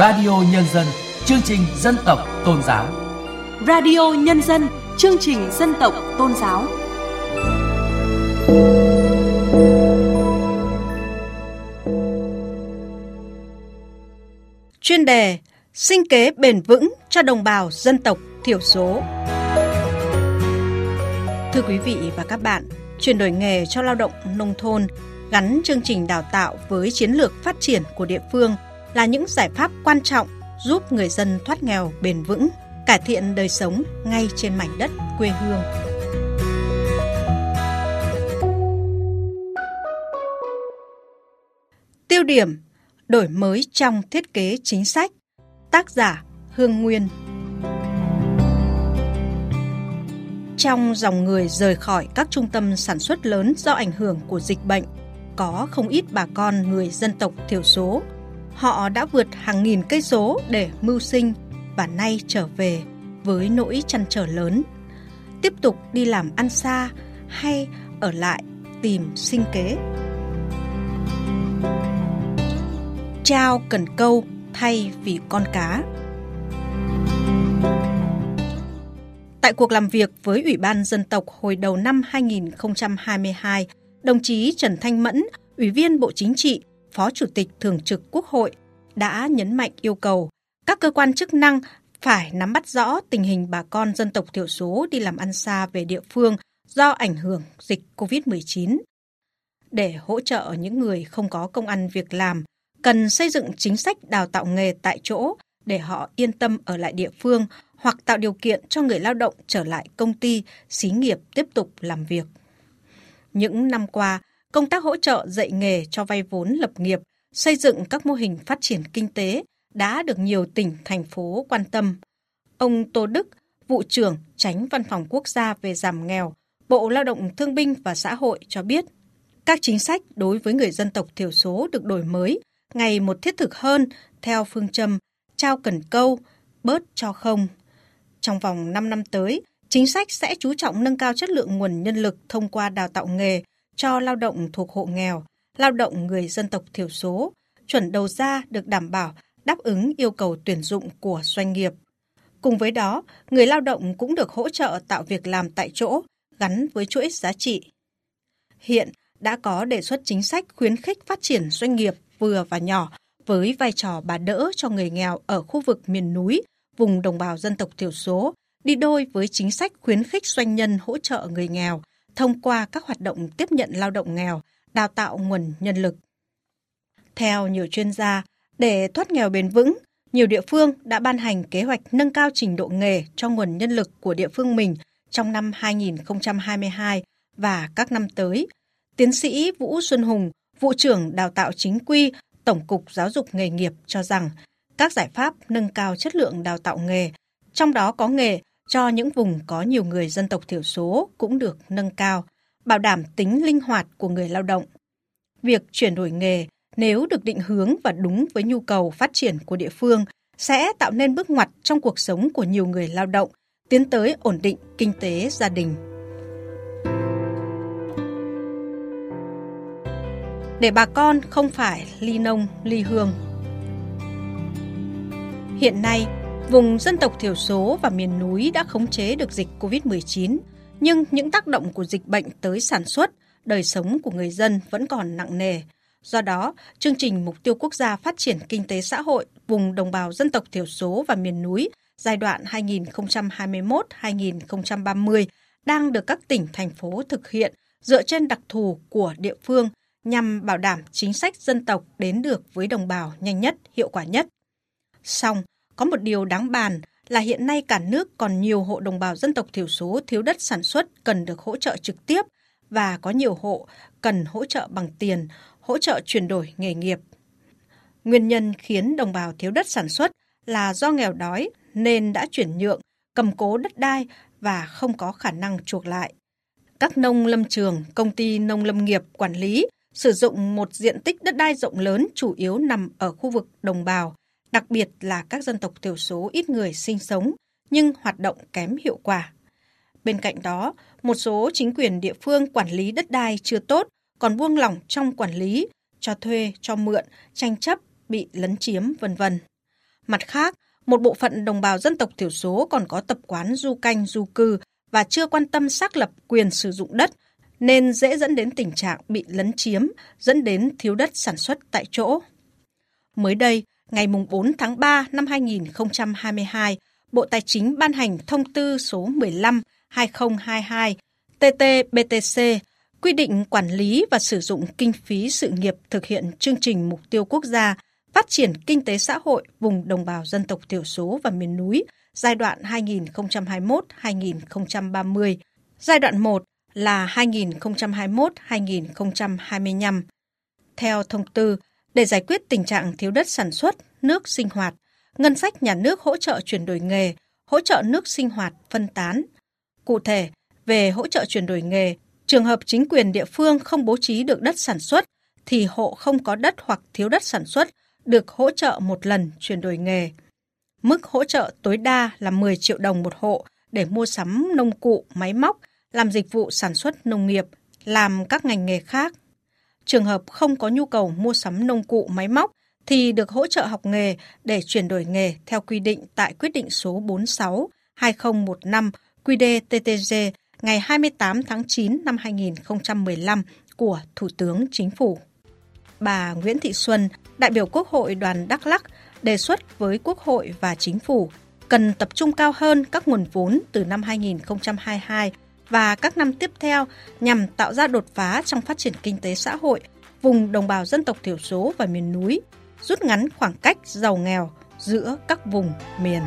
Radio Nhân dân, chương trình dân tộc tôn giáo. Radio Nhân dân, chương trình dân tộc tôn giáo. Chuyên đề Sinh kế bền vững cho đồng bào dân tộc thiểu số. Thưa quý vị và các bạn, chuyển đổi nghề cho lao động nông thôn gắn chương trình đào tạo với chiến lược phát triển của địa phương là những giải pháp quan trọng giúp người dân thoát nghèo bền vững, cải thiện đời sống ngay trên mảnh đất quê hương. Tiêu điểm đổi mới trong thiết kế chính sách. Tác giả Hương Nguyên. Trong dòng người rời khỏi các trung tâm sản xuất lớn do ảnh hưởng của dịch bệnh, có không ít bà con người dân tộc thiểu số. Họ đã vượt hàng nghìn cây số để mưu sinh và nay trở về với nỗi chăn trở lớn. Tiếp tục đi làm ăn xa hay ở lại tìm sinh kế. Trao cần câu thay vì con cá. Tại cuộc làm việc với Ủy ban Dân tộc hồi đầu năm 2022, đồng chí Trần Thanh Mẫn, Ủy viên Bộ Chính trị, Phó Chủ tịch Thường trực Quốc hội đã nhấn mạnh yêu cầu các cơ quan chức năng phải nắm bắt rõ tình hình bà con dân tộc thiểu số đi làm ăn xa về địa phương do ảnh hưởng dịch COVID-19. Để hỗ trợ những người không có công ăn việc làm, cần xây dựng chính sách đào tạo nghề tại chỗ để họ yên tâm ở lại địa phương hoặc tạo điều kiện cho người lao động trở lại công ty, xí nghiệp tiếp tục làm việc. Những năm qua, công tác hỗ trợ dạy nghề cho vay vốn lập nghiệp, xây dựng các mô hình phát triển kinh tế đã được nhiều tỉnh, thành phố quan tâm. Ông Tô Đức, vụ trưởng tránh Văn phòng Quốc gia về giảm nghèo, Bộ Lao động Thương binh và Xã hội cho biết, các chính sách đối với người dân tộc thiểu số được đổi mới ngày một thiết thực hơn theo phương châm trao cần câu, bớt cho không. Trong vòng 5 năm tới, chính sách sẽ chú trọng nâng cao chất lượng nguồn nhân lực thông qua đào tạo nghề cho lao động thuộc hộ nghèo, lao động người dân tộc thiểu số, chuẩn đầu ra được đảm bảo đáp ứng yêu cầu tuyển dụng của doanh nghiệp. Cùng với đó, người lao động cũng được hỗ trợ tạo việc làm tại chỗ gắn với chuỗi giá trị. Hiện đã có đề xuất chính sách khuyến khích phát triển doanh nghiệp vừa và nhỏ với vai trò bà đỡ cho người nghèo ở khu vực miền núi, vùng đồng bào dân tộc thiểu số, đi đôi với chính sách khuyến khích doanh nhân hỗ trợ người nghèo thông qua các hoạt động tiếp nhận lao động nghèo, đào tạo nguồn nhân lực. Theo nhiều chuyên gia, để thoát nghèo bền vững, nhiều địa phương đã ban hành kế hoạch nâng cao trình độ nghề cho nguồn nhân lực của địa phương mình trong năm 2022 và các năm tới. Tiến sĩ Vũ Xuân Hùng, vụ trưởng đào tạo chính quy, Tổng cục Giáo dục nghề nghiệp cho rằng các giải pháp nâng cao chất lượng đào tạo nghề, trong đó có nghề cho những vùng có nhiều người dân tộc thiểu số cũng được nâng cao, bảo đảm tính linh hoạt của người lao động. Việc chuyển đổi nghề nếu được định hướng và đúng với nhu cầu phát triển của địa phương sẽ tạo nên bước ngoặt trong cuộc sống của nhiều người lao động, tiến tới ổn định kinh tế gia đình. Để bà con không phải ly nông, ly hương. Hiện nay, vùng dân tộc thiểu số và miền núi đã khống chế được dịch COVID-19, nhưng những tác động của dịch bệnh tới sản xuất, đời sống của người dân vẫn còn nặng nề. Do đó, chương trình Mục tiêu Quốc gia Phát triển Kinh tế Xã hội vùng đồng bào dân tộc thiểu số và miền núi giai đoạn 2021-2030 đang được các tỉnh, thành phố thực hiện dựa trên đặc thù của địa phương nhằm bảo đảm chính sách dân tộc đến được với đồng bào nhanh nhất, hiệu quả nhất. Song, có một điều đáng bàn là hiện nay cả nước còn nhiều hộ đồng bào dân tộc thiểu số thiếu đất sản xuất cần được hỗ trợ trực tiếp và có nhiều hộ cần hỗ trợ bằng tiền, hỗ trợ chuyển đổi nghề nghiệp. Nguyên nhân khiến đồng bào thiếu đất sản xuất là do nghèo đói nên đã chuyển nhượng, cầm cố đất đai và không có khả năng chuộc lại. Các nông lâm trường, công ty nông lâm nghiệp quản lý sử dụng một diện tích đất đai rộng lớn chủ yếu nằm ở khu vực đồng bào, đặc biệt là các dân tộc thiểu số ít người sinh sống nhưng hoạt động kém hiệu quả. Bên cạnh đó, một số chính quyền địa phương quản lý đất đai chưa tốt, còn buông lỏng trong quản lý, cho thuê, cho mượn, tranh chấp, bị lấn chiếm, vân vân. Mặt khác, một bộ phận đồng bào dân tộc thiểu số còn có tập quán du canh du cư và chưa quan tâm xác lập quyền sử dụng đất nên dễ dẫn đến tình trạng bị lấn chiếm, dẫn đến thiếu đất sản xuất tại chỗ. Mới đây, ngày 4 tháng 3 năm 2022, Bộ Tài chính ban hành thông tư số 15-2022 TT-BTC quy định quản lý và sử dụng kinh phí sự nghiệp thực hiện chương trình mục tiêu quốc gia phát triển kinh tế xã hội vùng đồng bào dân tộc thiểu số và miền núi giai đoạn 2021-2030. Giai đoạn 1 là 2021-2025. Theo thông tư, để giải quyết tình trạng thiếu đất sản xuất, nước sinh hoạt, ngân sách nhà nước hỗ trợ chuyển đổi nghề, hỗ trợ nước sinh hoạt phân tán. Cụ thể, về hỗ trợ chuyển đổi nghề, trường hợp chính quyền địa phương không bố trí được đất sản xuất thì hộ không có đất hoặc thiếu đất sản xuất được hỗ trợ một lần chuyển đổi nghề. Mức hỗ trợ tối đa là 10 triệu đồng một hộ để mua sắm nông cụ, máy móc, làm dịch vụ sản xuất nông nghiệp, làm các ngành nghề khác. Trường hợp không có nhu cầu mua sắm nông cụ, máy móc thì được hỗ trợ học nghề để chuyển đổi nghề theo quy định tại quyết định số 46 2015 QĐ-TTG ngày 28 tháng 9 năm 2015 của Thủ tướng Chính phủ. Bà Nguyễn Thị Xuân, đại biểu Quốc hội đoàn Đắk Lắk, đề xuất với Quốc hội và Chính phủ cần tập trung cao hơn các nguồn vốn từ năm 2022 và các năm tiếp theo nhằm tạo ra đột phá trong phát triển kinh tế xã hội vùng đồng bào dân tộc thiểu số và miền núi, rút ngắn khoảng cách giàu nghèo giữa các vùng miền.